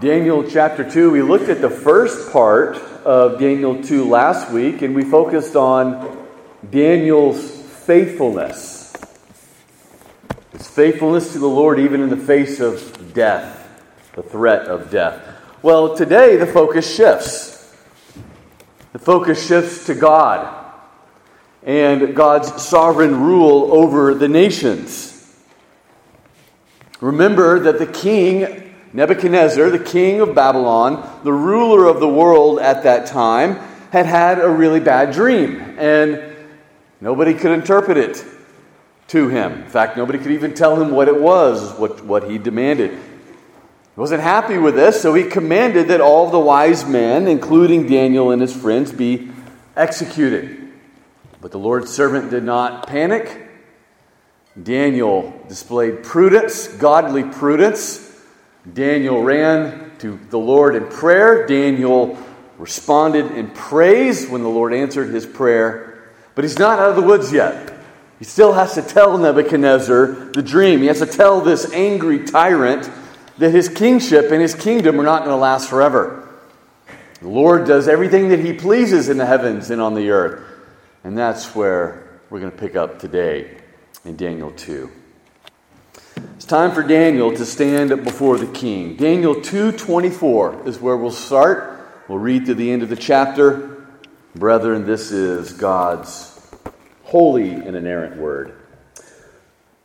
Daniel chapter 2. We looked at the first part of Daniel 2 last week, and we focused on Daniel's faithfulness. His faithfulness to the Lord, even in the face of death, the threat of death. Well, today the focus shifts. The focus shifts to God and God's sovereign rule over the nations. Remember that the king Nebuchadnezzar, the king of Babylon, the ruler of the world at that time, had had a really bad dream, and nobody could interpret it to him. In fact, nobody could even tell him what it was, what, what he demanded. He wasn't happy with this, so he commanded that all the wise men, including Daniel and his friends, be executed. But the Lord's servant did not panic. Daniel displayed prudence, godly prudence Daniel ran to the Lord in prayer. Daniel responded in praise when the Lord answered his prayer. But he's not out of the woods yet. He still has to tell Nebuchadnezzar the dream. He has to tell this angry tyrant that his kingship and his kingdom are not going to last forever. The Lord does everything that he pleases in the heavens and on the earth. And that's where we're going to pick up today in Daniel 2. It's time for Daniel to stand before the king. Daniel 2:24 is where we'll start. We'll read to the end of the chapter. Brethren, this is God's holy and inerrant word.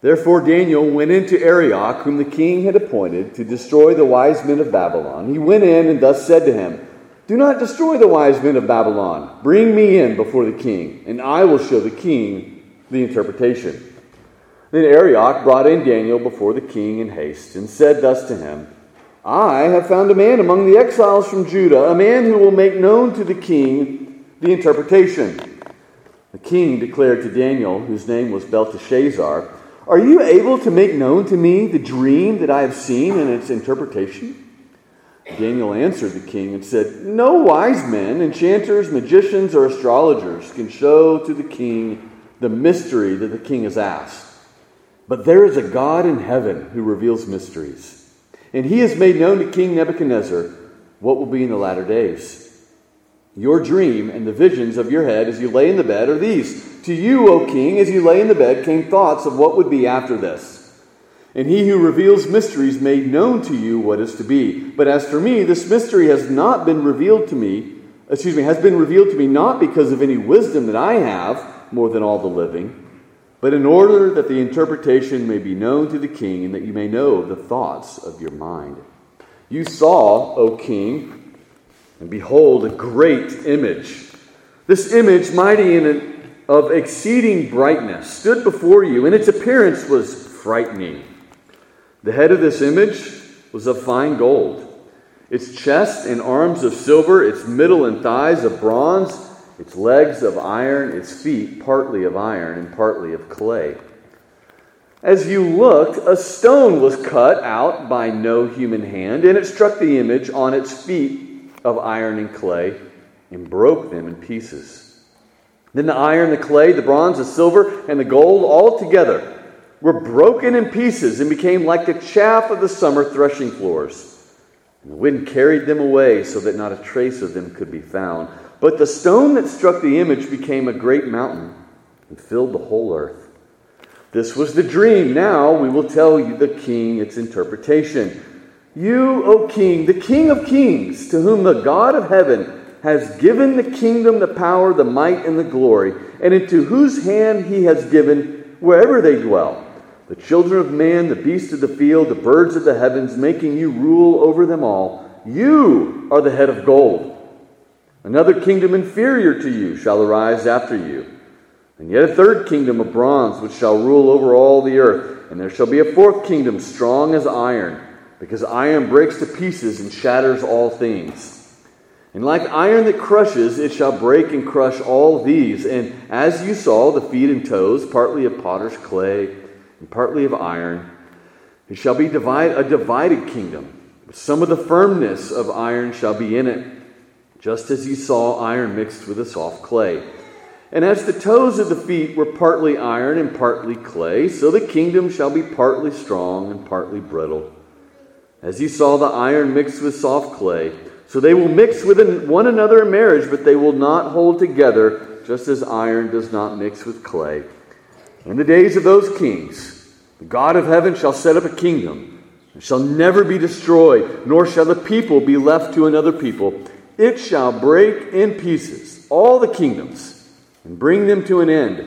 Therefore Daniel went into Arioch, whom the king had appointed to destroy the wise men of Babylon. He went in and thus said to him, Do not destroy the wise men of Babylon. Bring me in before the king, and I will show the king the interpretation. Then Arioch brought in Daniel before the king in haste, and said thus to him I have found a man among the exiles from Judah, a man who will make known to the king the interpretation. The king declared to Daniel, whose name was Belteshazzar, Are you able to make known to me the dream that I have seen and its interpretation? Daniel answered the king and said, No wise men, enchanters, magicians, or astrologers can show to the king the mystery that the king has asked. But there is a God in heaven who reveals mysteries. And he has made known to King Nebuchadnezzar what will be in the latter days. Your dream and the visions of your head as you lay in the bed are these. To you, O king, as you lay in the bed, came thoughts of what would be after this. And he who reveals mysteries made known to you what is to be. But as for me, this mystery has not been revealed to me, excuse me, has been revealed to me not because of any wisdom that I have more than all the living but in order that the interpretation may be known to the king and that you may know the thoughts of your mind. You saw, O king, and behold, a great image. This image, mighty in and of exceeding brightness, stood before you, and its appearance was frightening. The head of this image was of fine gold, its chest and arms of silver, its middle and thighs of bronze its legs of iron, its feet partly of iron and partly of clay. As you looked, a stone was cut out by no human hand, and it struck the image on its feet of iron and clay and broke them in pieces. Then the iron, the clay, the bronze, the silver, and the gold all together were broken in pieces and became like the chaff of the summer threshing floors. And the wind carried them away so that not a trace of them could be found. But the stone that struck the image became a great mountain and filled the whole earth. This was the dream. Now we will tell you, the king, its interpretation. You, O king, the king of kings, to whom the God of heaven has given the kingdom, the power, the might, and the glory, and into whose hand he has given wherever they dwell the children of man, the beasts of the field, the birds of the heavens, making you rule over them all. You are the head of gold. Another kingdom inferior to you shall arise after you. And yet a third kingdom of bronze, which shall rule over all the earth. And there shall be a fourth kingdom, strong as iron, because iron breaks to pieces and shatters all things. And like iron that crushes, it shall break and crush all these. And as you saw, the feet and toes, partly of potter's clay and partly of iron, it shall be divide, a divided kingdom. Some of the firmness of iron shall be in it just as you saw iron mixed with a soft clay. And as the toes of the feet were partly iron and partly clay, so the kingdom shall be partly strong and partly brittle. as you saw the iron mixed with soft clay. So they will mix with one another in marriage, but they will not hold together, just as iron does not mix with clay. In the days of those kings, the God of heaven shall set up a kingdom, and shall never be destroyed, nor shall the people be left to another people. It shall break in pieces all the kingdoms, and bring them to an end,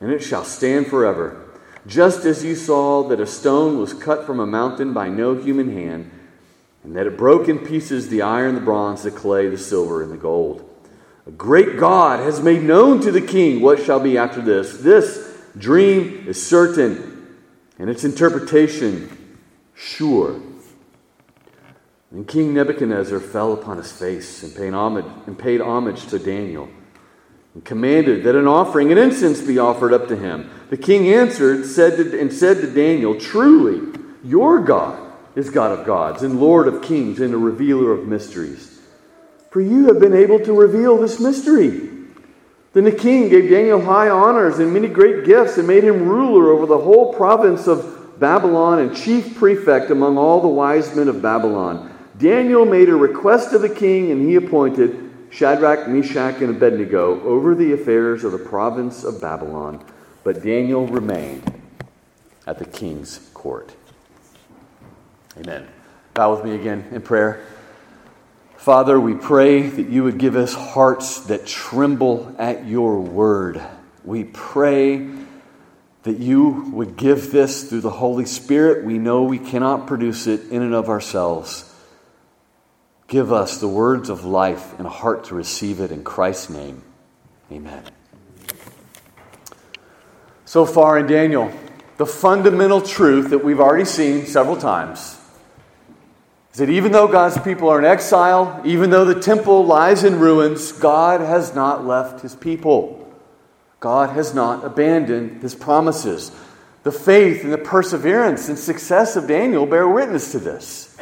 and it shall stand forever. Just as you saw that a stone was cut from a mountain by no human hand, and that it broke in pieces the iron, the bronze, the clay, the silver, and the gold. A great God has made known to the king what shall be after this. This dream is certain, and its interpretation sure. And King Nebuchadnezzar fell upon his face and paid homage, and paid homage to Daniel, and commanded that an offering and incense be offered up to him. The king answered said to, and said to Daniel, Truly, your God is God of gods and Lord of kings and a revealer of mysteries. For you have been able to reveal this mystery. Then the king gave Daniel high honors and many great gifts and made him ruler over the whole province of Babylon and chief prefect among all the wise men of Babylon. Daniel made a request of the king and he appointed Shadrach, Meshach, and Abednego over the affairs of the province of Babylon. But Daniel remained at the king's court. Amen. Bow with me again in prayer. Father, we pray that you would give us hearts that tremble at your word. We pray that you would give this through the Holy Spirit. We know we cannot produce it in and of ourselves. Give us the words of life and a heart to receive it in Christ's name. Amen. So far in Daniel, the fundamental truth that we've already seen several times is that even though God's people are in exile, even though the temple lies in ruins, God has not left his people. God has not abandoned his promises. The faith and the perseverance and success of Daniel bear witness to this.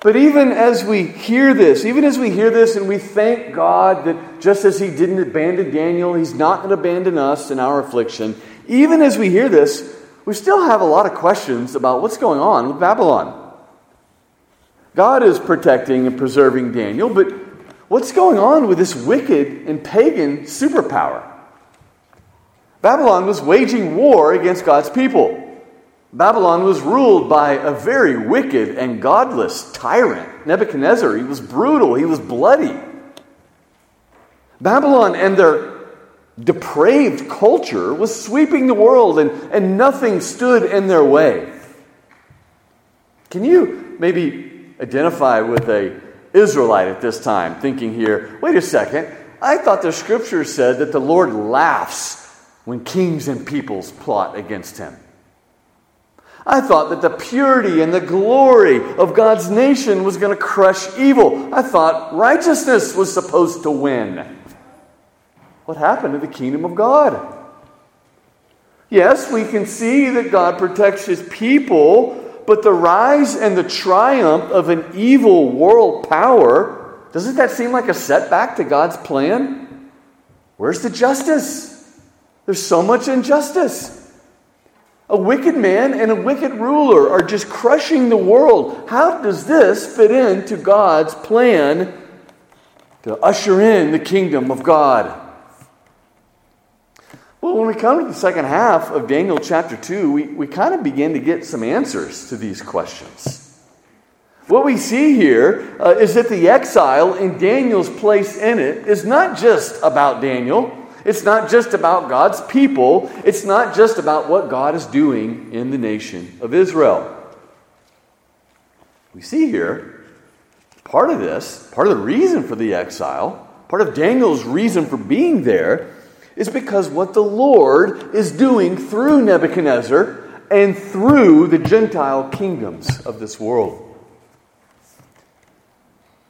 But even as we hear this, even as we hear this and we thank God that just as He didn't abandon Daniel, He's not going to abandon us in our affliction, even as we hear this, we still have a lot of questions about what's going on with Babylon. God is protecting and preserving Daniel, but what's going on with this wicked and pagan superpower? Babylon was waging war against God's people. Babylon was ruled by a very wicked and godless tyrant, Nebuchadnezzar. He was brutal, he was bloody. Babylon and their depraved culture was sweeping the world, and, and nothing stood in their way. Can you maybe identify with a Israelite at this time, thinking here, wait a second, I thought the scripture said that the Lord laughs when kings and peoples plot against him. I thought that the purity and the glory of God's nation was going to crush evil. I thought righteousness was supposed to win. What happened to the kingdom of God? Yes, we can see that God protects his people but the rise and the triumph of an evil world power, doesn't that seem like a setback to God's plan? Where's the justice? There's so much injustice. A wicked man and a wicked ruler are just crushing the world. How does this fit into God's plan to usher in the kingdom of God? Well, when we come to the second half of Daniel chapter 2, we, we kind of begin to get some answers to these questions. What we see here uh, is that the exile and Daniel's place in it is not just about Daniel. It's not just about God's people. It's not just about what God is doing in the nation of Israel. We see here part of this, part of the reason for the exile, part of Daniel's reason for being there is because what the Lord is doing through Nebuchadnezzar and through the Gentile kingdoms of this world.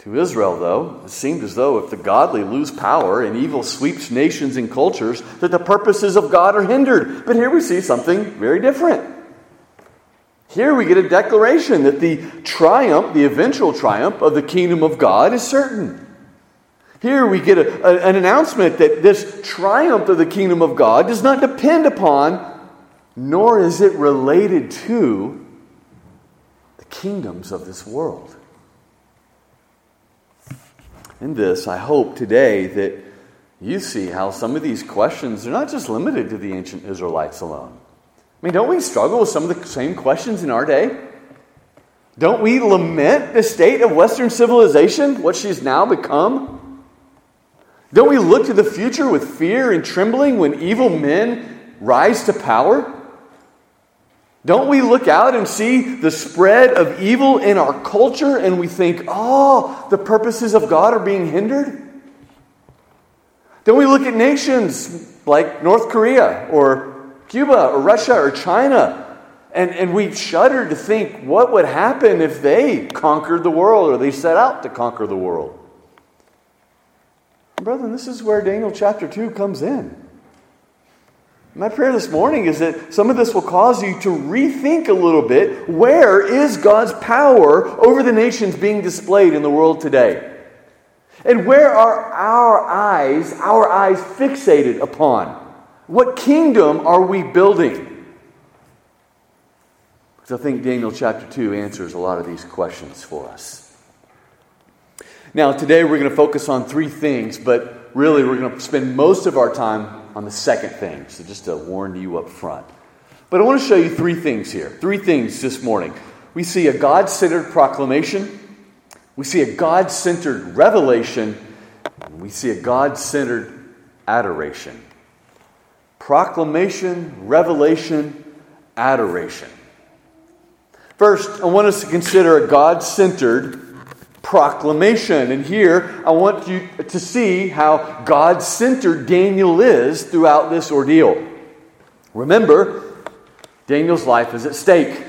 To Israel, though, it seemed as though if the godly lose power and evil sweeps nations and cultures, that the purposes of God are hindered. But here we see something very different. Here we get a declaration that the triumph, the eventual triumph of the kingdom of God is certain. Here we get a, a, an announcement that this triumph of the kingdom of God does not depend upon, nor is it related to, the kingdoms of this world. In this, I hope today that you see how some of these questions are not just limited to the ancient Israelites alone. I mean, don't we struggle with some of the same questions in our day? Don't we lament the state of Western civilization, what she's now become? Don't we look to the future with fear and trembling when evil men rise to power? Don't we look out and see the spread of evil in our culture and we think, oh, the purposes of God are being hindered? Don't we look at nations like North Korea or Cuba or Russia or China and, and we shudder to think what would happen if they conquered the world or they set out to conquer the world? Brethren, this is where Daniel chapter 2 comes in. My prayer this morning is that some of this will cause you to rethink a little bit where is God's power over the nations being displayed in the world today? And where are our eyes, our eyes fixated upon? What kingdom are we building? Because I think Daniel chapter 2 answers a lot of these questions for us. Now, today we're going to focus on three things, but really we're going to spend most of our time on the second thing. So just to warn you up front. But I want to show you three things here. Three things this morning. We see a God centered proclamation, we see a God centered revelation, and we see a God centered adoration. Proclamation, revelation, adoration. First, I want us to consider a God centered proclamation. And here, I want you to see how God centered Daniel is throughout this ordeal. Remember, Daniel's life is at stake.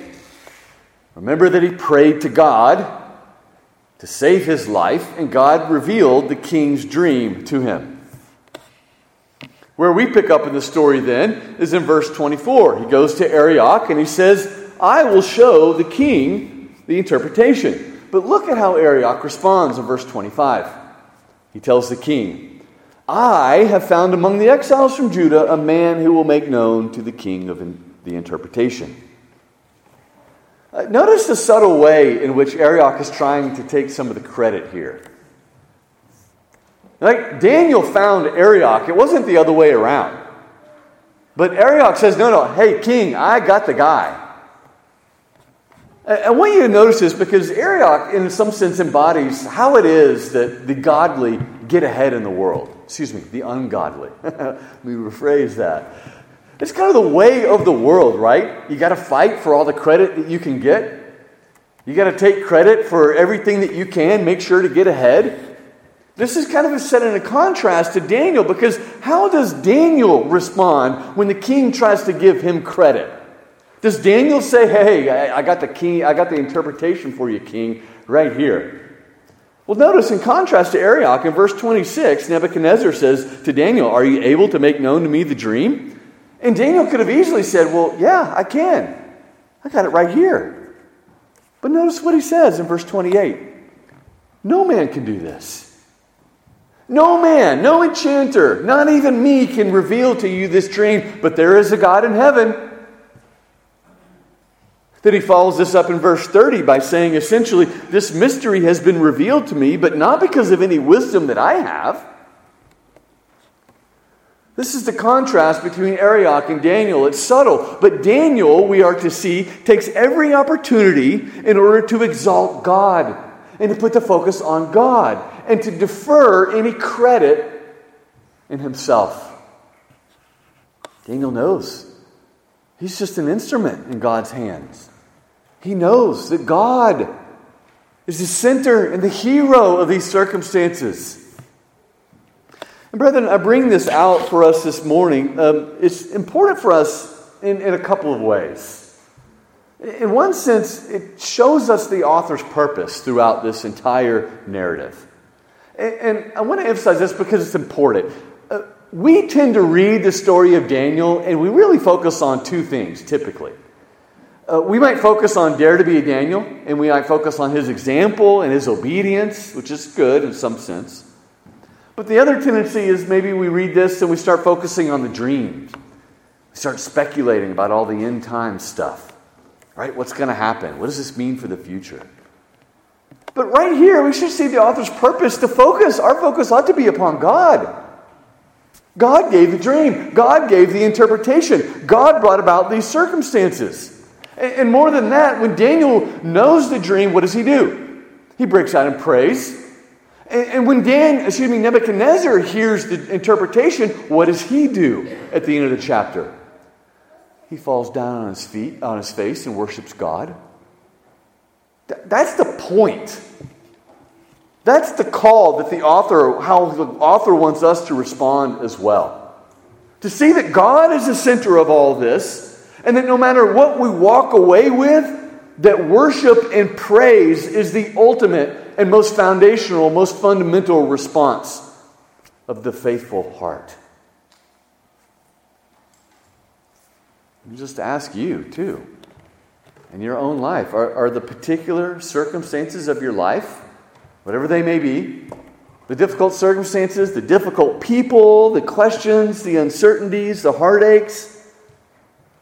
Remember that he prayed to God to save his life, and God revealed the king's dream to him. Where we pick up in the story then is in verse 24. He goes to Arioch and he says, I will show the king the interpretation. But look at how Arioch responds in verse 25. He tells the king, I have found among the exiles from Judah a man who will make known to the king of the interpretation. Uh, notice the subtle way in which Arioch is trying to take some of the credit here. Like Daniel found Arioch, it wasn't the other way around. But Arioch says, No, no, hey, king, I got the guy. I want you to notice this because Arioch, in some sense, embodies how it is that the godly get ahead in the world. Excuse me, the ungodly. Let me rephrase that. It's kind of the way of the world, right? You got to fight for all the credit that you can get. You got to take credit for everything that you can, make sure to get ahead. This is kind of set in a contrast to Daniel because how does Daniel respond when the king tries to give him credit? Does Daniel say, hey, I got the king, I got the interpretation for you, king, right here? Well, notice in contrast to Arioch, in verse 26, Nebuchadnezzar says to Daniel, Are you able to make known to me the dream? And Daniel could have easily said, Well, yeah, I can. I got it right here. But notice what he says in verse 28 No man can do this. No man, no enchanter, not even me can reveal to you this dream, but there is a God in heaven that he follows this up in verse 30 by saying essentially, This mystery has been revealed to me, but not because of any wisdom that I have. This is the contrast between Arioch and Daniel. It's subtle, but Daniel, we are to see, takes every opportunity in order to exalt God and to put the focus on God and to defer any credit in himself. Daniel knows he's just an instrument in God's hands. He knows that God is the center and the hero of these circumstances. And, brethren, I bring this out for us this morning. Um, it's important for us in, in a couple of ways. In one sense, it shows us the author's purpose throughout this entire narrative. And, and I want to emphasize this because it's important. We tend to read the story of Daniel and we really focus on two things typically. Uh, we might focus on Dare to be a Daniel, and we might focus on his example and his obedience, which is good in some sense. But the other tendency is maybe we read this and we start focusing on the dreams. We start speculating about all the end time stuff. Right? What's going to happen? What does this mean for the future? But right here, we should see the author's purpose to focus. Our focus ought to be upon God. God gave the dream, God gave the interpretation, God brought about these circumstances. And more than that, when Daniel knows the dream, what does he do? He breaks out in praise. And when Dan, excuse me, Nebuchadnezzar hears the interpretation, what does he do at the end of the chapter? He falls down on his feet, on his face, and worships God. That's the point. That's the call that the author, how the author wants us to respond as well. To see that God is the center of all this, and that no matter what we walk away with, that worship and praise is the ultimate and most foundational, most fundamental response of the faithful heart. Just ask you, too, in your own life. Are, are the particular circumstances of your life, whatever they may be, the difficult circumstances, the difficult people, the questions, the uncertainties, the heartaches,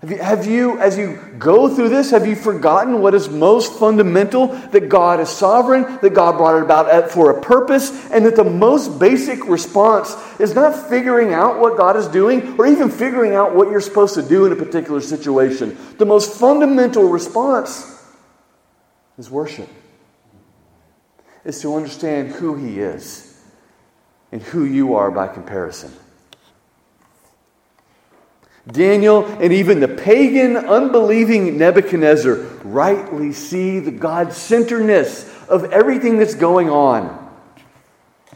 have you, have you, as you go through this, have you forgotten what is most fundamental? That God is sovereign, that God brought it about for a purpose, and that the most basic response is not figuring out what God is doing or even figuring out what you're supposed to do in a particular situation. The most fundamental response is worship, is to understand who He is and who you are by comparison. Daniel and even the pagan, unbelieving Nebuchadnezzar rightly see the God centeredness of everything that's going on.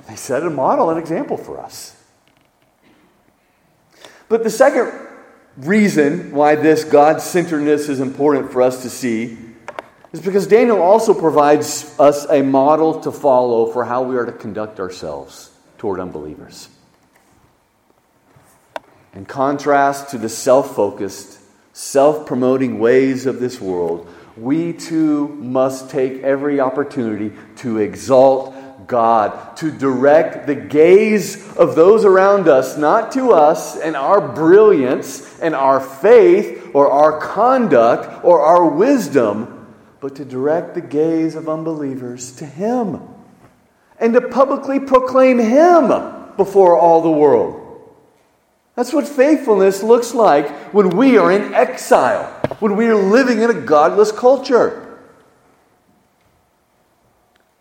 They set a model, an example for us. But the second reason why this God centeredness is important for us to see is because Daniel also provides us a model to follow for how we are to conduct ourselves toward unbelievers. In contrast to the self focused, self promoting ways of this world, we too must take every opportunity to exalt God, to direct the gaze of those around us, not to us and our brilliance and our faith or our conduct or our wisdom, but to direct the gaze of unbelievers to Him and to publicly proclaim Him before all the world. That's what faithfulness looks like when we are in exile, when we are living in a godless culture.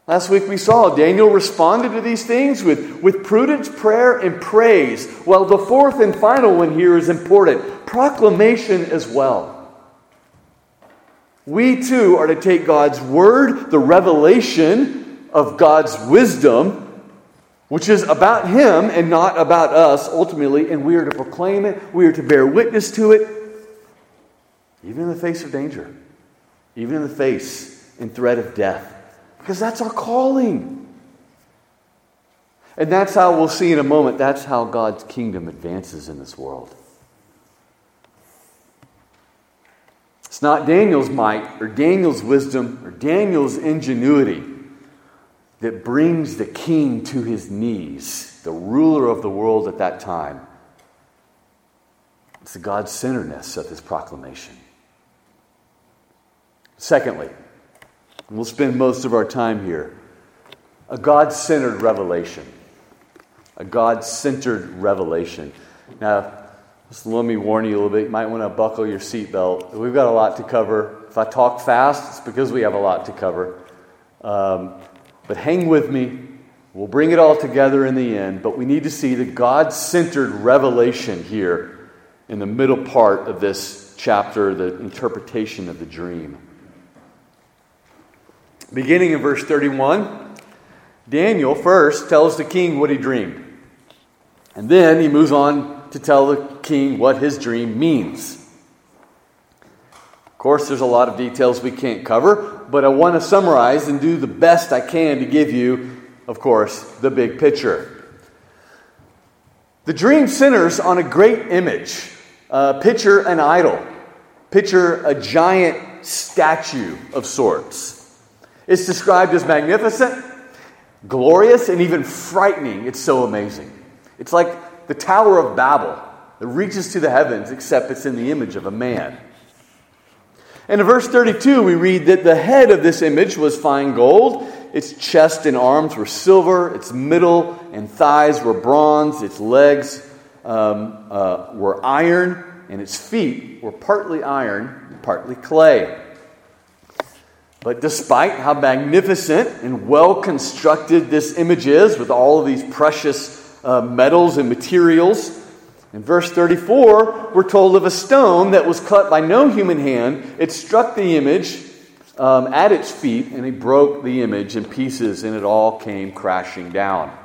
Last week we saw Daniel responded to these things with, with prudence, prayer, and praise. Well, the fourth and final one here is important proclamation as well. We too are to take God's word, the revelation of God's wisdom, which is about him and not about us ultimately, and we are to proclaim it, we are to bear witness to it, even in the face of danger, even in the face and threat of death, because that's our calling. And that's how we'll see in a moment, that's how God's kingdom advances in this world. It's not Daniel's might or Daniel's wisdom or Daniel's ingenuity that brings the king to his knees, the ruler of the world at that time. It's the God centeredness of his proclamation. Secondly, we'll spend most of our time here, a God centered revelation. A God centered revelation. Now, just let me warn you a little bit. You might want to buckle your seatbelt. We've got a lot to cover. If I talk fast, it's because we have a lot to cover. Um, but hang with me. We'll bring it all together in the end. But we need to see the God centered revelation here in the middle part of this chapter, the interpretation of the dream. Beginning in verse 31, Daniel first tells the king what he dreamed. And then he moves on to tell the king what his dream means. Of course, there's a lot of details we can't cover, but I want to summarize and do the best I can to give you, of course, the big picture. The dream centers on a great image. Uh, picture an idol, picture a giant statue of sorts. It's described as magnificent, glorious, and even frightening. It's so amazing. It's like the Tower of Babel that reaches to the heavens, except it's in the image of a man. And in verse 32, we read that the head of this image was fine gold, its chest and arms were silver, its middle and thighs were bronze, its legs um, uh, were iron, and its feet were partly iron, partly clay. But despite how magnificent and well constructed this image is, with all of these precious uh, metals and materials, in verse 34, we're told of a stone that was cut by no human hand. It struck the image um, at its feet, and it broke the image in pieces, and it all came crashing down.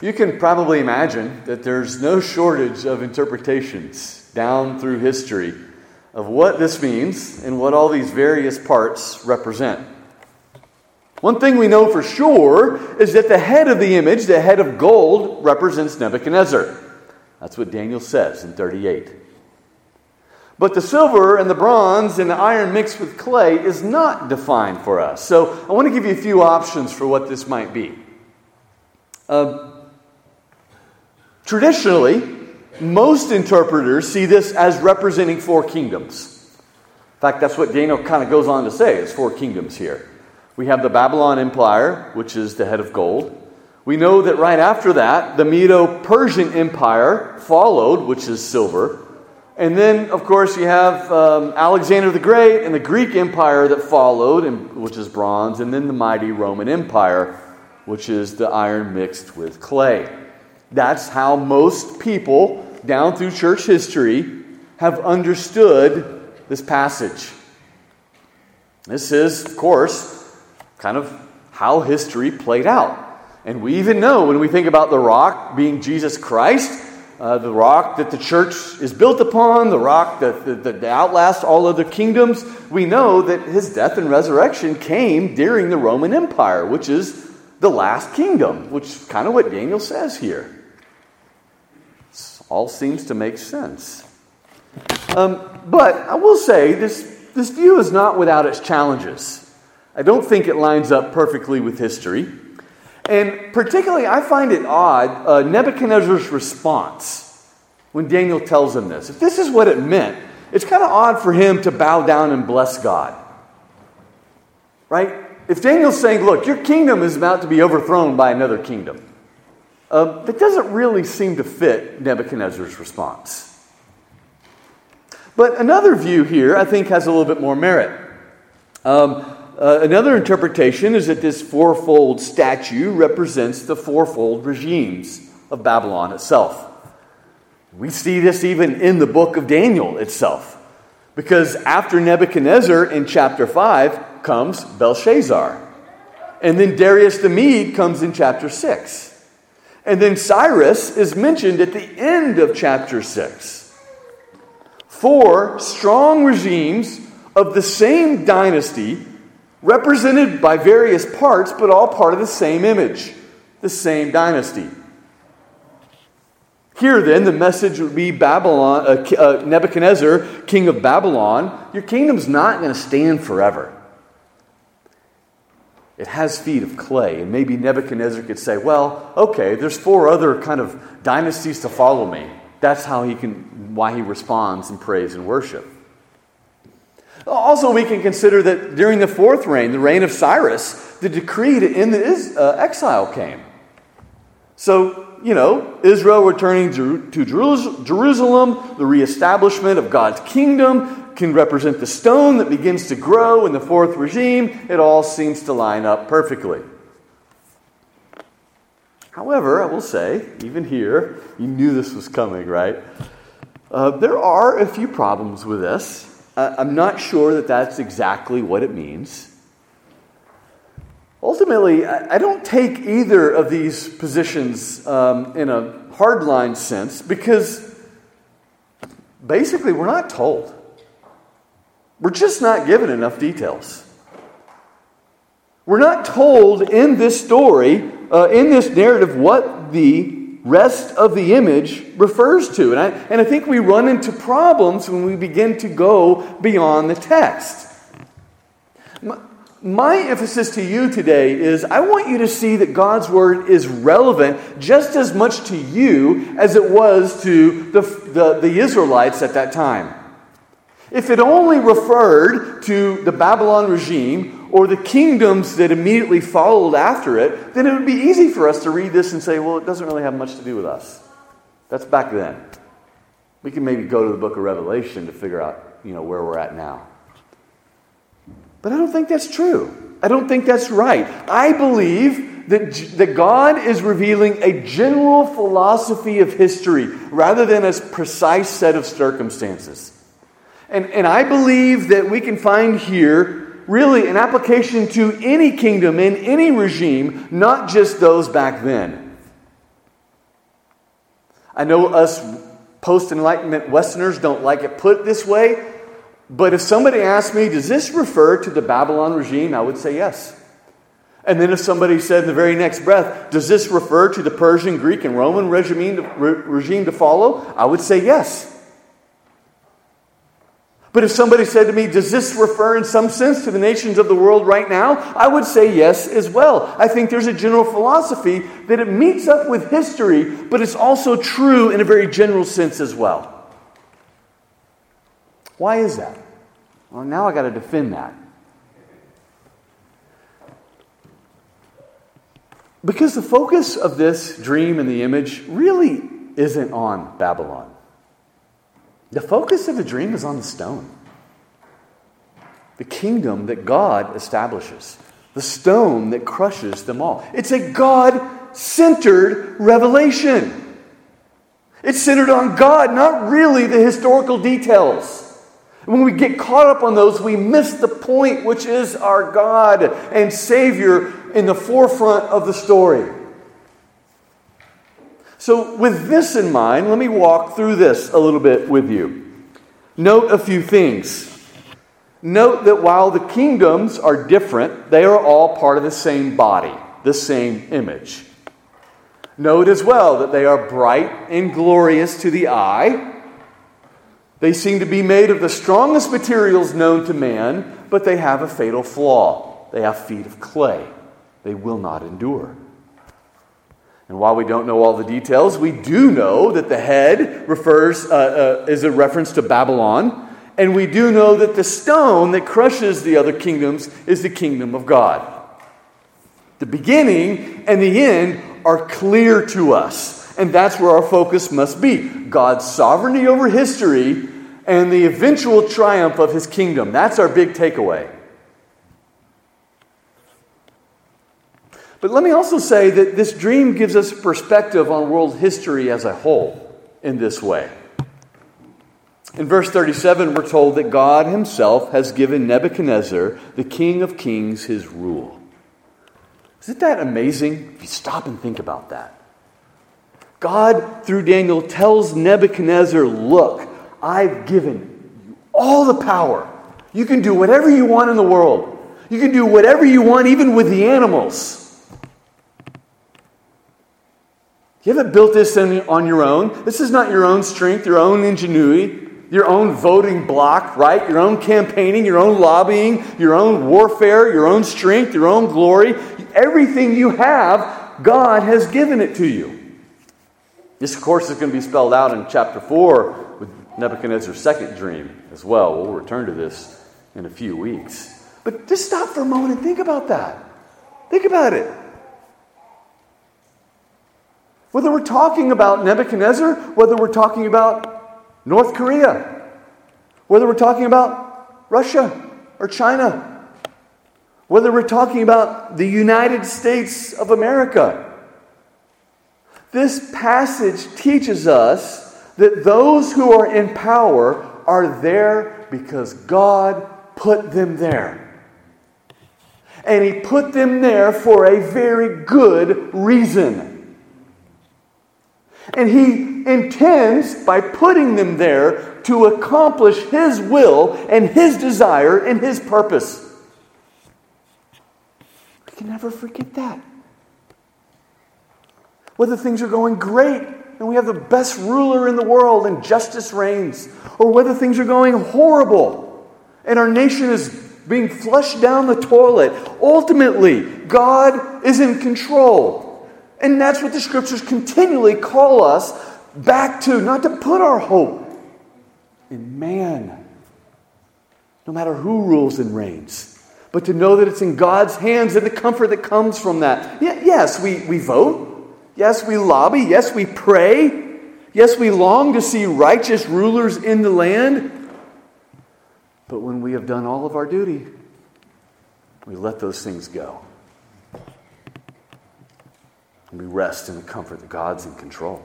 You can probably imagine that there's no shortage of interpretations down through history of what this means and what all these various parts represent. One thing we know for sure is that the head of the image, the head of gold, represents Nebuchadnezzar. That's what Daniel says in 38. But the silver and the bronze and the iron mixed with clay is not defined for us. So I want to give you a few options for what this might be. Uh, traditionally, most interpreters see this as representing four kingdoms. In fact, that's what Daniel kind of goes on to say, is four kingdoms here. We have the Babylon Empire, which is the head of gold. We know that right after that, the Medo Persian Empire followed, which is silver. And then, of course, you have um, Alexander the Great and the Greek Empire that followed, and, which is bronze, and then the mighty Roman Empire, which is the iron mixed with clay. That's how most people down through church history have understood this passage. This is, of course, kind of how history played out. And we even know when we think about the rock being Jesus Christ, uh, the rock that the church is built upon, the rock that, that, that outlasts all other kingdoms, we know that his death and resurrection came during the Roman Empire, which is the last kingdom, which is kind of what Daniel says here. All seems to make sense. Um, but I will say this, this view is not without its challenges. I don't think it lines up perfectly with history. And particularly, I find it odd uh, Nebuchadnezzar's response when Daniel tells him this. If this is what it meant, it's kind of odd for him to bow down and bless God. Right? If Daniel's saying, look, your kingdom is about to be overthrown by another kingdom, uh, that doesn't really seem to fit Nebuchadnezzar's response. But another view here, I think, has a little bit more merit. Um, uh, another interpretation is that this fourfold statue represents the fourfold regimes of Babylon itself. We see this even in the book of Daniel itself. Because after Nebuchadnezzar in chapter 5 comes Belshazzar. And then Darius the Mede comes in chapter 6. And then Cyrus is mentioned at the end of chapter 6. Four strong regimes of the same dynasty represented by various parts, but all part of the same image, the same dynasty. Here, then, the message would be Babylon, uh, uh, Nebuchadnezzar, king of Babylon. Your kingdom's not going to stand forever. It has feet of clay, and maybe Nebuchadnezzar could say, "Well, okay, there's four other kind of dynasties to follow me." That's how he can, why he responds in praise and worship. Also, we can consider that during the fourth reign, the reign of Cyrus, the decree to end the uh, exile came. So, you know, Israel returning to Jerusalem, the reestablishment of God's kingdom can represent the stone that begins to grow in the fourth regime. It all seems to line up perfectly. However, I will say, even here, you knew this was coming, right? Uh, there are a few problems with this. Uh, I'm not sure that that's exactly what it means. Ultimately, I, don't take either of these positions um, in a hardline sense because basically we're not told. We're just not given enough details. We're not told in this story, uh, in this narrative, what the rest of the image refers to. And I, and I think we run into problems when we begin to go beyond the text. My, emphasis to you today is I want you to see that God's word is relevant just as much to you as it was to the, the, the Israelites at that time. If it only referred to the Babylon regime or the kingdoms that immediately followed after it, then it would be easy for us to read this and say, well, it doesn't really have much to do with us. That's back then. We can maybe go to the book of Revelation to figure out, you know, where we're at now. But I don't think that's true. I don't think that's right. I believe that, that God is revealing a general philosophy of history rather than a precise set of circumstances. And, and I believe that we can find here really an application to any kingdom in any regime, not just those back then. I know us post Enlightenment Westerners don't like it put this way, but if somebody asked me, does this refer to the Babylon regime? I would say yes. And then if somebody said in the very next breath, does this refer to the Persian, Greek, and Roman regime, regime to follow? I would say yes. But if somebody said to me, Does this refer in some sense to the nations of the world right now? I would say yes as well. I think there's a general philosophy that it meets up with history, but it's also true in a very general sense as well. Why is that? Well, now I got to defend that. Because the focus of this dream and the image really isn't on Babylon. The focus of the dream is on the stone. The kingdom that God establishes, the stone that crushes them all. It's a God centered revelation. It's centered on God, not really the historical details. when we get caught up on those, we miss the point, which is our God and Savior in the forefront of the story. So, with this in mind, let me walk through this a little bit with you. Note a few things. Note that while the kingdoms are different, they are all part of the same body, the same image. Note as well that they are bright and glorious to the eye. They seem to be made of the strongest materials known to man, but they have a fatal flaw. They have feet of clay. They will not endure. And while we don't know all the details, we do know that the head refers, uh, uh, is a reference to Babylon. And we do know that the stone that crushes the other kingdoms is the kingdom of God. The beginning and the end are clear to us. And that's where our focus must be God's sovereignty over history and the eventual triumph of his kingdom. That's our big takeaway. But let me also say that this dream gives us perspective on world history as a whole in this way. In verse 37, we're told that God Himself has given Nebuchadnezzar, the King of Kings, his rule. Isn't that amazing? If you stop and think about that. God, through Daniel, tells Nebuchadnezzar, Look, I've given you all the power. You can do whatever you want in the world. You can do whatever you want, even with the animals. You haven't built this on your own. This is not your own strength, your own ingenuity, your own voting bloc, right? Your own campaigning, your own lobbying, your own warfare, your own strength, your own glory. Everything you have, God has given it to you. This, of course, is going to be spelled out in chapter 4 with Nebuchadnezzar's second dream as well. We'll return to this in a few weeks. But just stop for a moment and think about that. Think about it. Whether we're talking about Nebuchadnezzar, whether we're talking about North Korea, whether we're talking about Russia or China, whether we're talking about the United States of America, this passage teaches us that those who are in power are there because God put them there. And He put them there for a very good reason. And he intends, by putting them there, to accomplish his will and his desire and his purpose. We can never forget that. Whether things are going great and we have the best ruler in the world and justice reigns, or whether things are going horrible and our nation is being flushed down the toilet, ultimately, God is in control. And that's what the scriptures continually call us back to, not to put our hope in man, no matter who rules and reigns, but to know that it's in God's hands and the comfort that comes from that. yes, we, we vote. Yes, we lobby. Yes, we pray. Yes, we long to see righteous rulers in the land. But when we have done all of our duty, we let those things go. And we rest in the comfort that God's in control.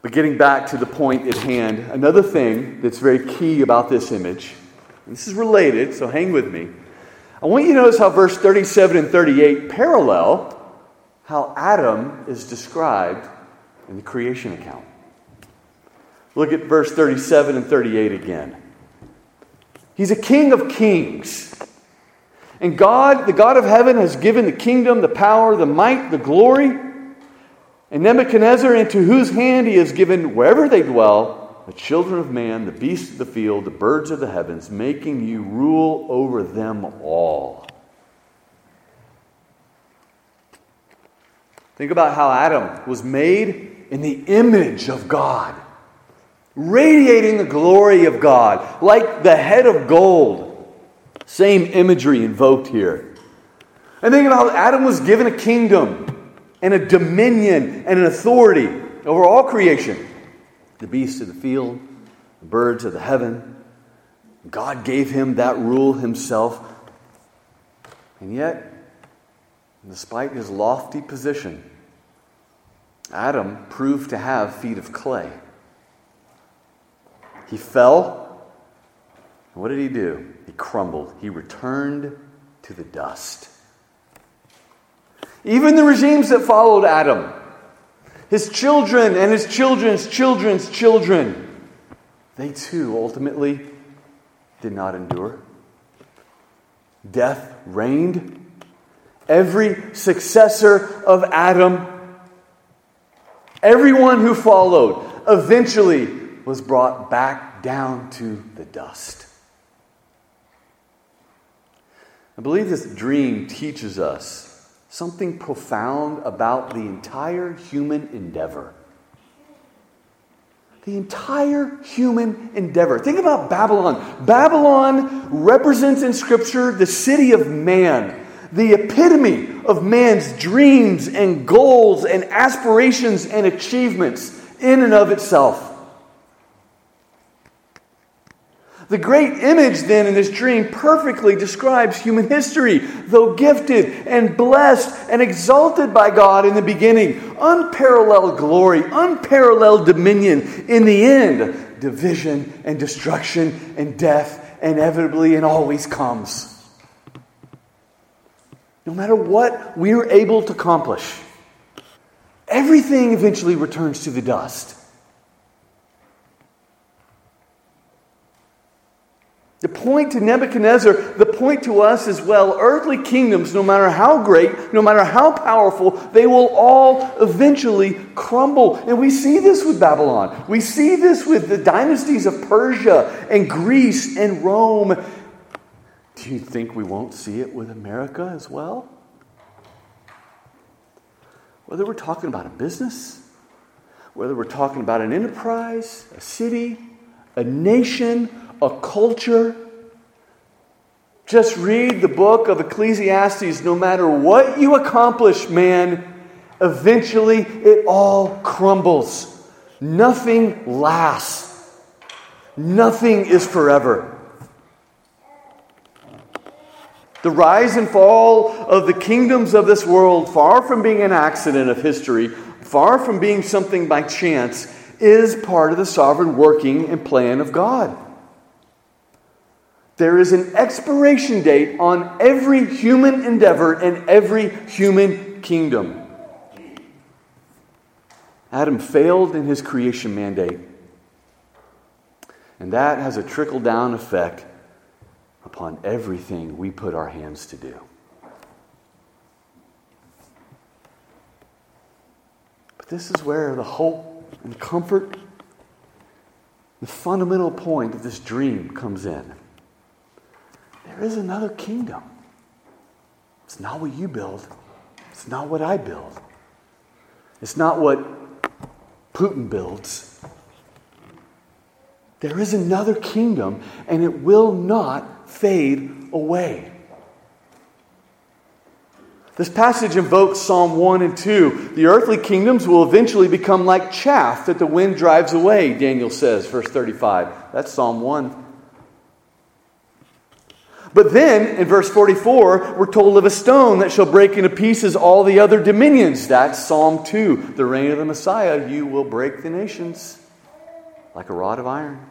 But getting back to the point at hand, another thing that's very key about this image, this is related, so hang with me. I want you to notice how verse 37 and 38 parallel how Adam is described in the creation account. Look at verse 37 and 38 again. He's a king of kings. And God, the God of heaven, has given the kingdom, the power, the might, the glory and Nebuchadnezzar, into whose hand he has given wherever they dwell, the children of man, the beasts of the field, the birds of the heavens, making you rule over them all. Think about how Adam was made in the image of God, radiating the glory of God, like the head of gold. Same imagery invoked here. And think about how Adam was given a kingdom and a dominion and an authority over all creation the beasts of the field, the birds of the heaven. God gave him that rule himself. And yet, despite his lofty position, Adam proved to have feet of clay. He fell. what did he do? Crumbled. He returned to the dust. Even the regimes that followed Adam, his children and his children's children's children, they too ultimately did not endure. Death reigned. Every successor of Adam, everyone who followed, eventually was brought back down to the dust. I believe this dream teaches us something profound about the entire human endeavor. The entire human endeavor. Think about Babylon. Babylon represents in Scripture the city of man, the epitome of man's dreams and goals and aspirations and achievements in and of itself. The great image, then, in this dream perfectly describes human history. Though gifted and blessed and exalted by God in the beginning, unparalleled glory, unparalleled dominion. In the end, division and destruction and death inevitably and always comes. No matter what we're able to accomplish, everything eventually returns to the dust. The point to Nebuchadnezzar, the point to us as well earthly kingdoms, no matter how great, no matter how powerful, they will all eventually crumble. And we see this with Babylon. We see this with the dynasties of Persia and Greece and Rome. Do you think we won't see it with America as well? Whether we're talking about a business, whether we're talking about an enterprise, a city, a nation, a culture. Just read the book of Ecclesiastes. No matter what you accomplish, man, eventually it all crumbles. Nothing lasts, nothing is forever. The rise and fall of the kingdoms of this world, far from being an accident of history, far from being something by chance, is part of the sovereign working and plan of God. There is an expiration date on every human endeavor and every human kingdom. Adam failed in his creation mandate. And that has a trickle down effect upon everything we put our hands to do. But this is where the hope and comfort, the fundamental point of this dream comes in. There is another kingdom. It's not what you build, it's not what I build, it's not what Putin builds. There is another kingdom, and it will not fade away. This passage invokes Psalm 1 and 2. The earthly kingdoms will eventually become like chaff that the wind drives away, Daniel says, verse 35. That's Psalm 1. But then, in verse 44, we're told of a stone that shall break into pieces all the other dominions. That's Psalm 2. The reign of the Messiah, you will break the nations like a rod of iron.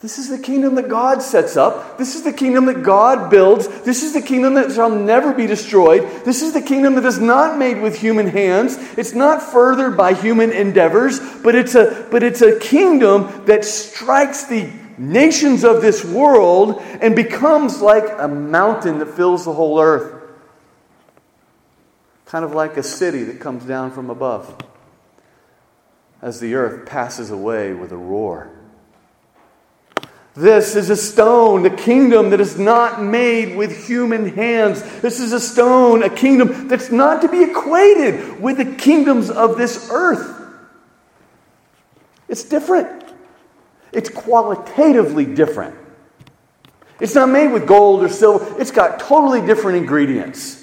This is the kingdom that God sets up. This is the kingdom that God builds. This is the kingdom that shall never be destroyed. This is the kingdom that is not made with human hands. It's not furthered by human endeavors, but it's a, but it's a kingdom that strikes the nations of this world and becomes like a mountain that fills the whole earth. Kind of like a city that comes down from above as the earth passes away with a roar. This is a stone, a kingdom that is not made with human hands. This is a stone, a kingdom that's not to be equated with the kingdoms of this earth. It's different, it's qualitatively different. It's not made with gold or silver, it's got totally different ingredients.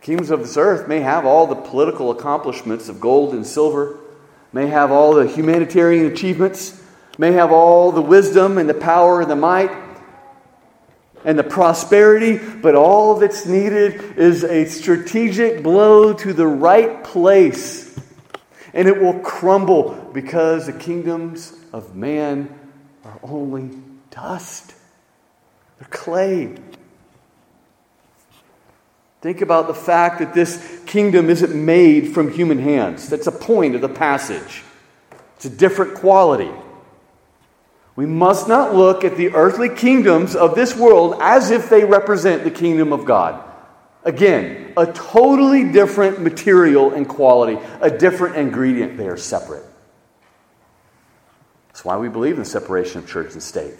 Kingdoms of this earth may have all the political accomplishments of gold and silver may have all the humanitarian achievements, may have all the wisdom and the power and the might and the prosperity, but all that's needed is a strategic blow to the right place. And it will crumble because the kingdoms of man are only dust. They're clay. Think about the fact that this kingdom isn't made from human hands. That's a point of the passage. It's a different quality. We must not look at the earthly kingdoms of this world as if they represent the kingdom of God. Again, a totally different material and quality, a different ingredient. They are separate. That's why we believe in the separation of church and state.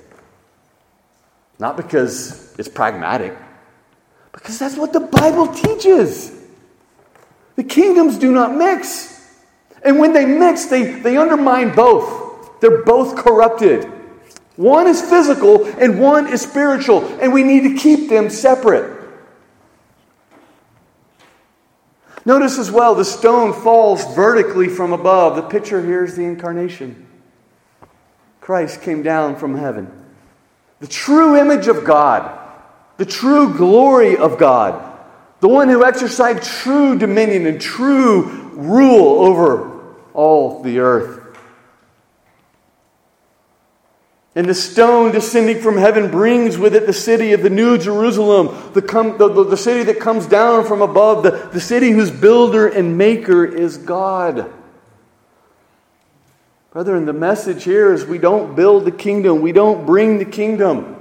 Not because it's pragmatic, because that's what the Bible teaches. The kingdoms do not mix. And when they mix, they, they undermine both. They're both corrupted. One is physical and one is spiritual, and we need to keep them separate. Notice as well, the stone falls vertically from above. The picture here is the incarnation. Christ came down from heaven. The true image of God the true glory of God, the one who exercised true dominion and true rule over all the earth. And the stone descending from heaven brings with it the city of the New Jerusalem, the, com- the, the, the city that comes down from above, the, the city whose builder and maker is God. Brethren, the message here is we don't build the kingdom, we don't bring the kingdom.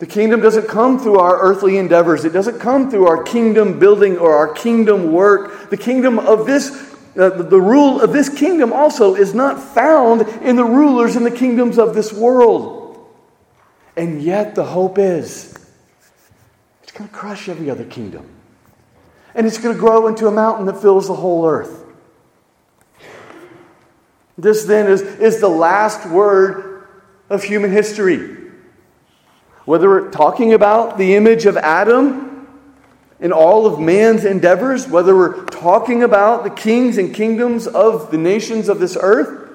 The kingdom doesn't come through our earthly endeavors. It doesn't come through our kingdom building or our kingdom work. The kingdom of this, uh, the rule of this kingdom also is not found in the rulers in the kingdoms of this world. And yet the hope is it's going to crush every other kingdom. And it's going to grow into a mountain that fills the whole earth. This then is, is the last word of human history. Whether we're talking about the image of Adam in all of man's endeavors, whether we're talking about the kings and kingdoms of the nations of this earth,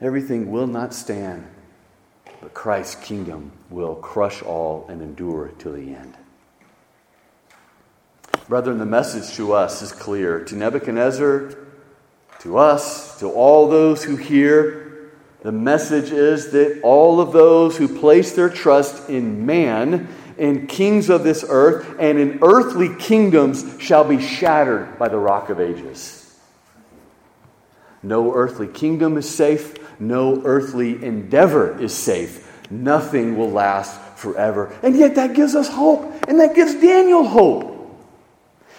everything will not stand, but Christ's kingdom will crush all and endure to the end. Brethren, the message to us is clear. To Nebuchadnezzar, to us, to all those who hear, the message is that all of those who place their trust in man, in kings of this earth, and in earthly kingdoms shall be shattered by the rock of ages. No earthly kingdom is safe, no earthly endeavor is safe. Nothing will last forever. And yet that gives us hope, and that gives Daniel hope.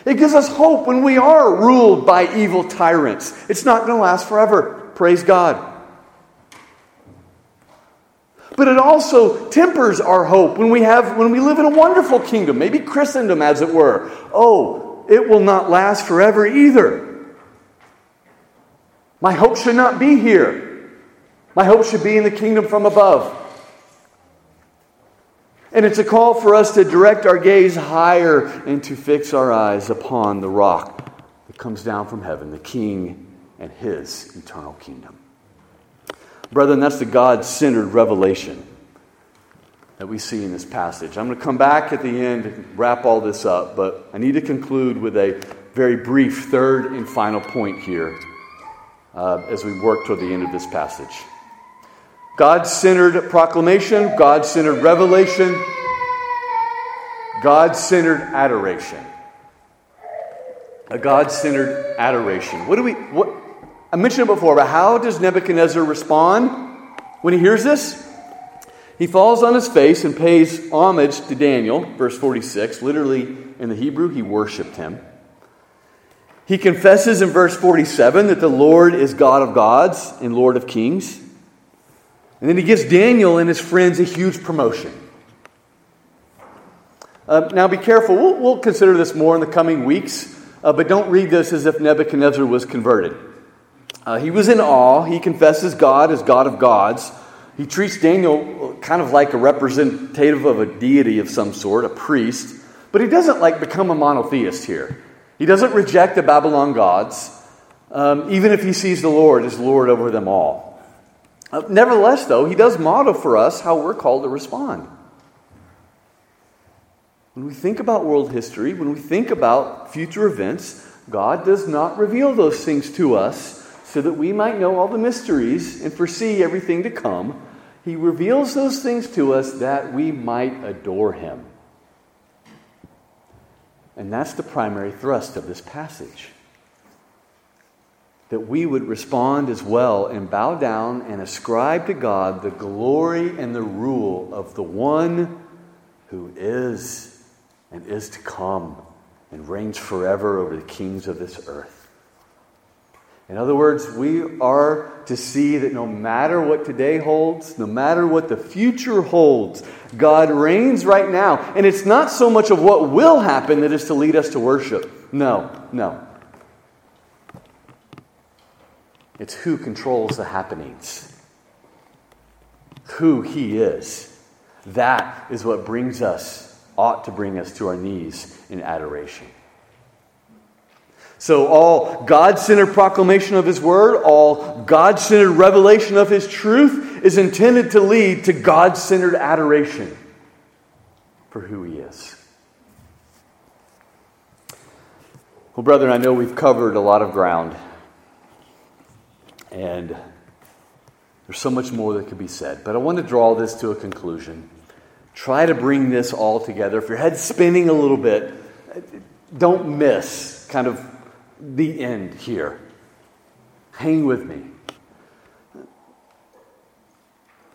It gives us hope when we are ruled by evil tyrants. It's not going to last forever. Praise God. But it also tempers our hope when we have when we live in a wonderful kingdom, maybe Christendom as it were. Oh, it will not last forever either. My hope should not be here. My hope should be in the kingdom from above. And it's a call for us to direct our gaze higher and to fix our eyes upon the rock that comes down from heaven, the King and his eternal kingdom. Brethren, that's the God centered revelation that we see in this passage. I'm going to come back at the end and wrap all this up, but I need to conclude with a very brief third and final point here uh, as we work toward the end of this passage. God centered proclamation, God centered revelation, God centered adoration. A God centered adoration. What do we, what, I mentioned it before, but how does Nebuchadnezzar respond when he hears this? He falls on his face and pays homage to Daniel, verse 46. Literally, in the Hebrew, he worshiped him. He confesses in verse 47 that the Lord is God of gods and Lord of kings. And then he gives Daniel and his friends a huge promotion. Uh, now, be careful. We'll, we'll, consider this more in the coming weeks, uh, but don't read this as if Nebuchadnezzar was converted. Uh, he was in awe. He confesses God as God of gods. He treats Daniel kind of like a representative of a deity of some sort, a priest, but he doesn't like become a monotheist here. He doesn't reject the Babylon gods, um, even if he sees the Lord as Lord over them all. Uh, nevertheless, though, he does model for us how we're called to respond. When we think about world history, when we think about future events, God does not reveal those things to us so that we might know all the mysteries and foresee everything to come. He reveals those things to us that we might adore him. And that's the primary thrust of this passage. That we would respond as well and bow down and ascribe to God the glory and the rule of the one who is and is to come and reigns forever over the kings of this earth. In other words, we are to see that no matter what today holds, no matter what the future holds, God reigns right now. And it's not so much of what will happen that is to lead us to worship. No, no. It's who controls the happenings, who He is. That is what brings us, ought to bring us to our knees in adoration. So, all God centered proclamation of His Word, all God centered revelation of His truth is intended to lead to God centered adoration for who He is. Well, brethren, I know we've covered a lot of ground, and there's so much more that could be said, but I want to draw this to a conclusion. Try to bring this all together. If your head's spinning a little bit, don't miss kind of the end here. Hang with me.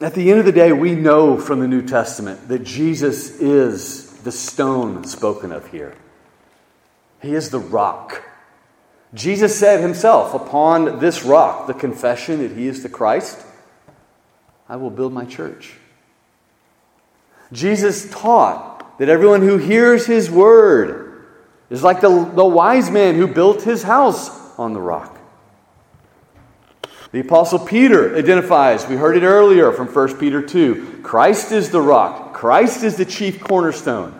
At the end of the day, we know from the New Testament that Jesus is the stone spoken of here. He is the rock. Jesus said himself, Upon this rock, the confession that he is the Christ, I will build my church. Jesus taught that everyone who hears his word is like the, the wise man who built his house on the rock. The Apostle Peter identifies, we heard it earlier from 1 Peter 2 Christ is the rock, Christ is the chief cornerstone.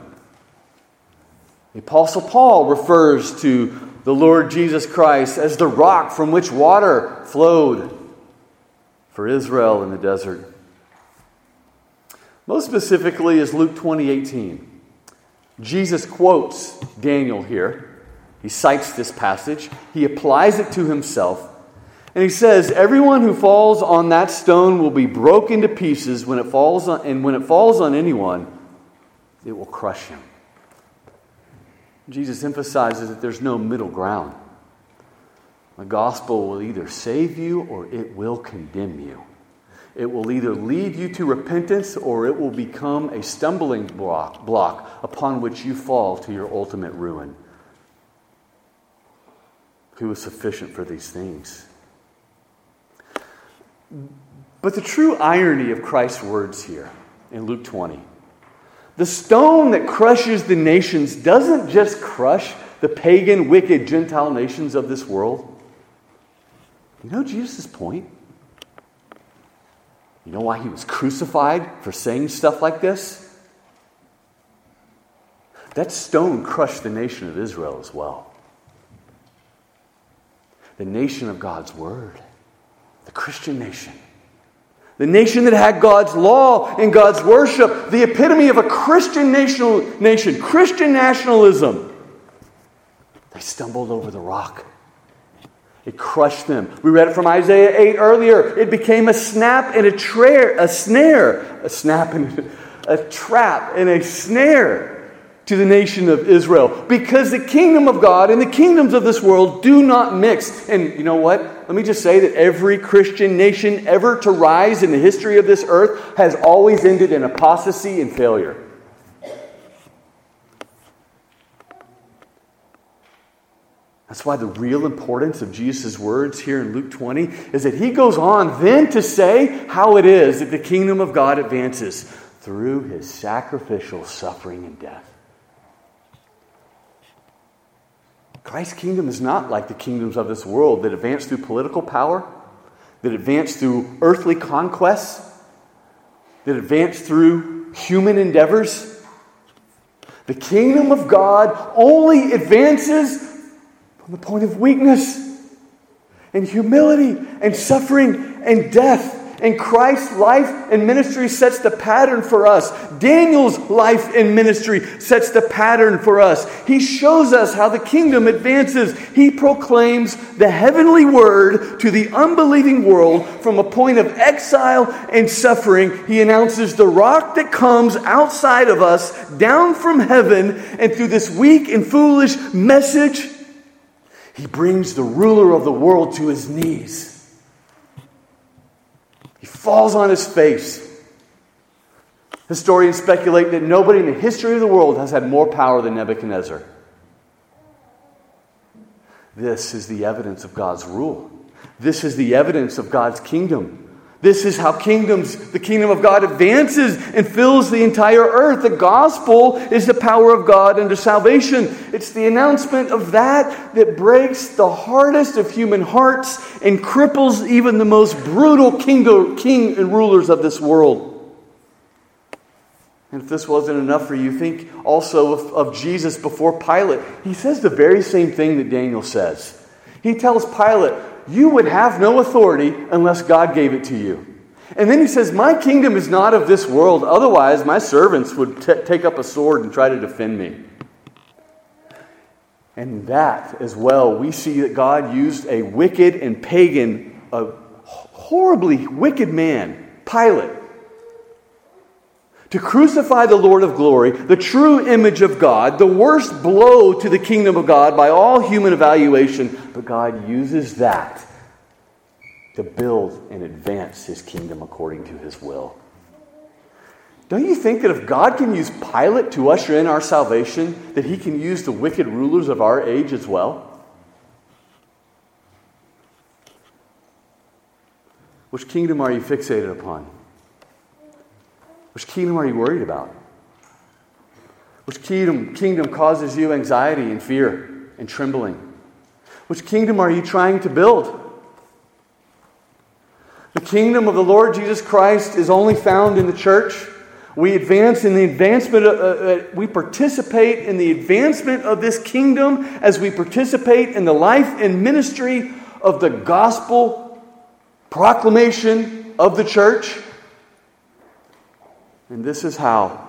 The Apostle Paul refers to the Lord Jesus Christ as the rock from which water flowed for Israel in the desert. Most specifically is Luke 20 18. Jesus quotes Daniel here. He cites this passage, he applies it to himself, and he says, Everyone who falls on that stone will be broken to pieces when it falls on, and when it falls on anyone, it will crush him. Jesus emphasizes that there's no middle ground. The gospel will either save you or it will condemn you. It will either lead you to repentance or it will become a stumbling block, block upon which you fall to your ultimate ruin. Who is sufficient for these things? But the true irony of Christ's words here in Luke 20 the stone that crushes the nations doesn't just crush the pagan, wicked Gentile nations of this world. You know Jesus' point? You know why he was crucified for saying stuff like this? That stone crushed the nation of Israel as well. The nation of God's Word, the Christian nation. The nation that had God's law and God's worship, the epitome of a Christian nation, nation Christian nationalism. They stumbled over the rock. It crushed them. We read it from Isaiah 8 earlier. It became a snap and a, tra- a snare, a snap and a trap and a snare to the nation of Israel because the kingdom of God and the kingdoms of this world do not mix. And you know what? Let me just say that every Christian nation ever to rise in the history of this earth has always ended in apostasy and failure. That's why the real importance of Jesus' words here in Luke 20 is that he goes on then to say how it is that the kingdom of God advances through his sacrificial suffering and death. Christ's kingdom is not like the kingdoms of this world that advance through political power, that advance through earthly conquests, that advance through human endeavors. The kingdom of God only advances from the point of weakness and humility and suffering and death. And Christ's life and ministry sets the pattern for us. Daniel's life and ministry sets the pattern for us. He shows us how the kingdom advances. He proclaims the heavenly word to the unbelieving world from a point of exile and suffering. He announces the rock that comes outside of us down from heaven, and through this weak and foolish message, he brings the ruler of the world to his knees. He falls on his face. Historians speculate that nobody in the history of the world has had more power than Nebuchadnezzar. This is the evidence of God's rule. This is the evidence of God's kingdom. This is how kingdoms, the kingdom of God advances and fills the entire earth. The gospel is the power of God unto salvation. It's the announcement of that that breaks the hardest of human hearts and cripples even the most brutal king, king and rulers of this world. And if this wasn't enough for you, think also of, of Jesus before Pilate. He says the very same thing that Daniel says. He tells Pilate, you would have no authority unless God gave it to you. And then he says, My kingdom is not of this world. Otherwise, my servants would t- take up a sword and try to defend me. And that as well, we see that God used a wicked and pagan, a horribly wicked man, Pilate, to crucify the Lord of glory, the true image of God, the worst blow to the kingdom of God by all human evaluation. But God uses that to build and advance his kingdom according to his will. Don't you think that if God can use Pilate to usher in our salvation, that he can use the wicked rulers of our age as well? Which kingdom are you fixated upon? Which kingdom are you worried about? Which kingdom, kingdom causes you anxiety and fear and trembling? Which kingdom are you trying to build? The kingdom of the Lord Jesus Christ is only found in the church. We advance in the advancement, of, uh, uh, we participate in the advancement of this kingdom as we participate in the life and ministry of the gospel proclamation of the church. And this is how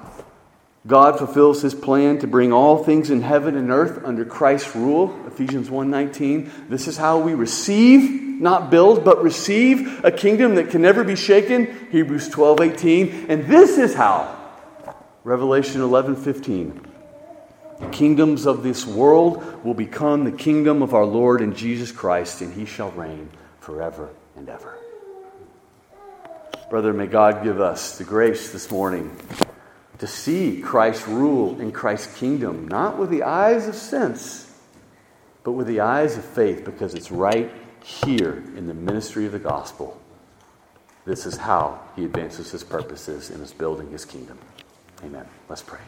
God fulfills his plan to bring all things in heaven and earth under Christ's rule, Ephesians 1:19. This is how we receive, not build, but receive a kingdom that can never be shaken, Hebrews 12:18. And this is how Revelation 11:15. The kingdoms of this world will become the kingdom of our Lord and Jesus Christ, and he shall reign forever and ever. Brother, may God give us the grace this morning to see Christ's rule in Christ's kingdom, not with the eyes of sense, but with the eyes of faith, because it's right here in the ministry of the gospel. this is how he advances his purposes and is building his kingdom. Amen. Let's pray.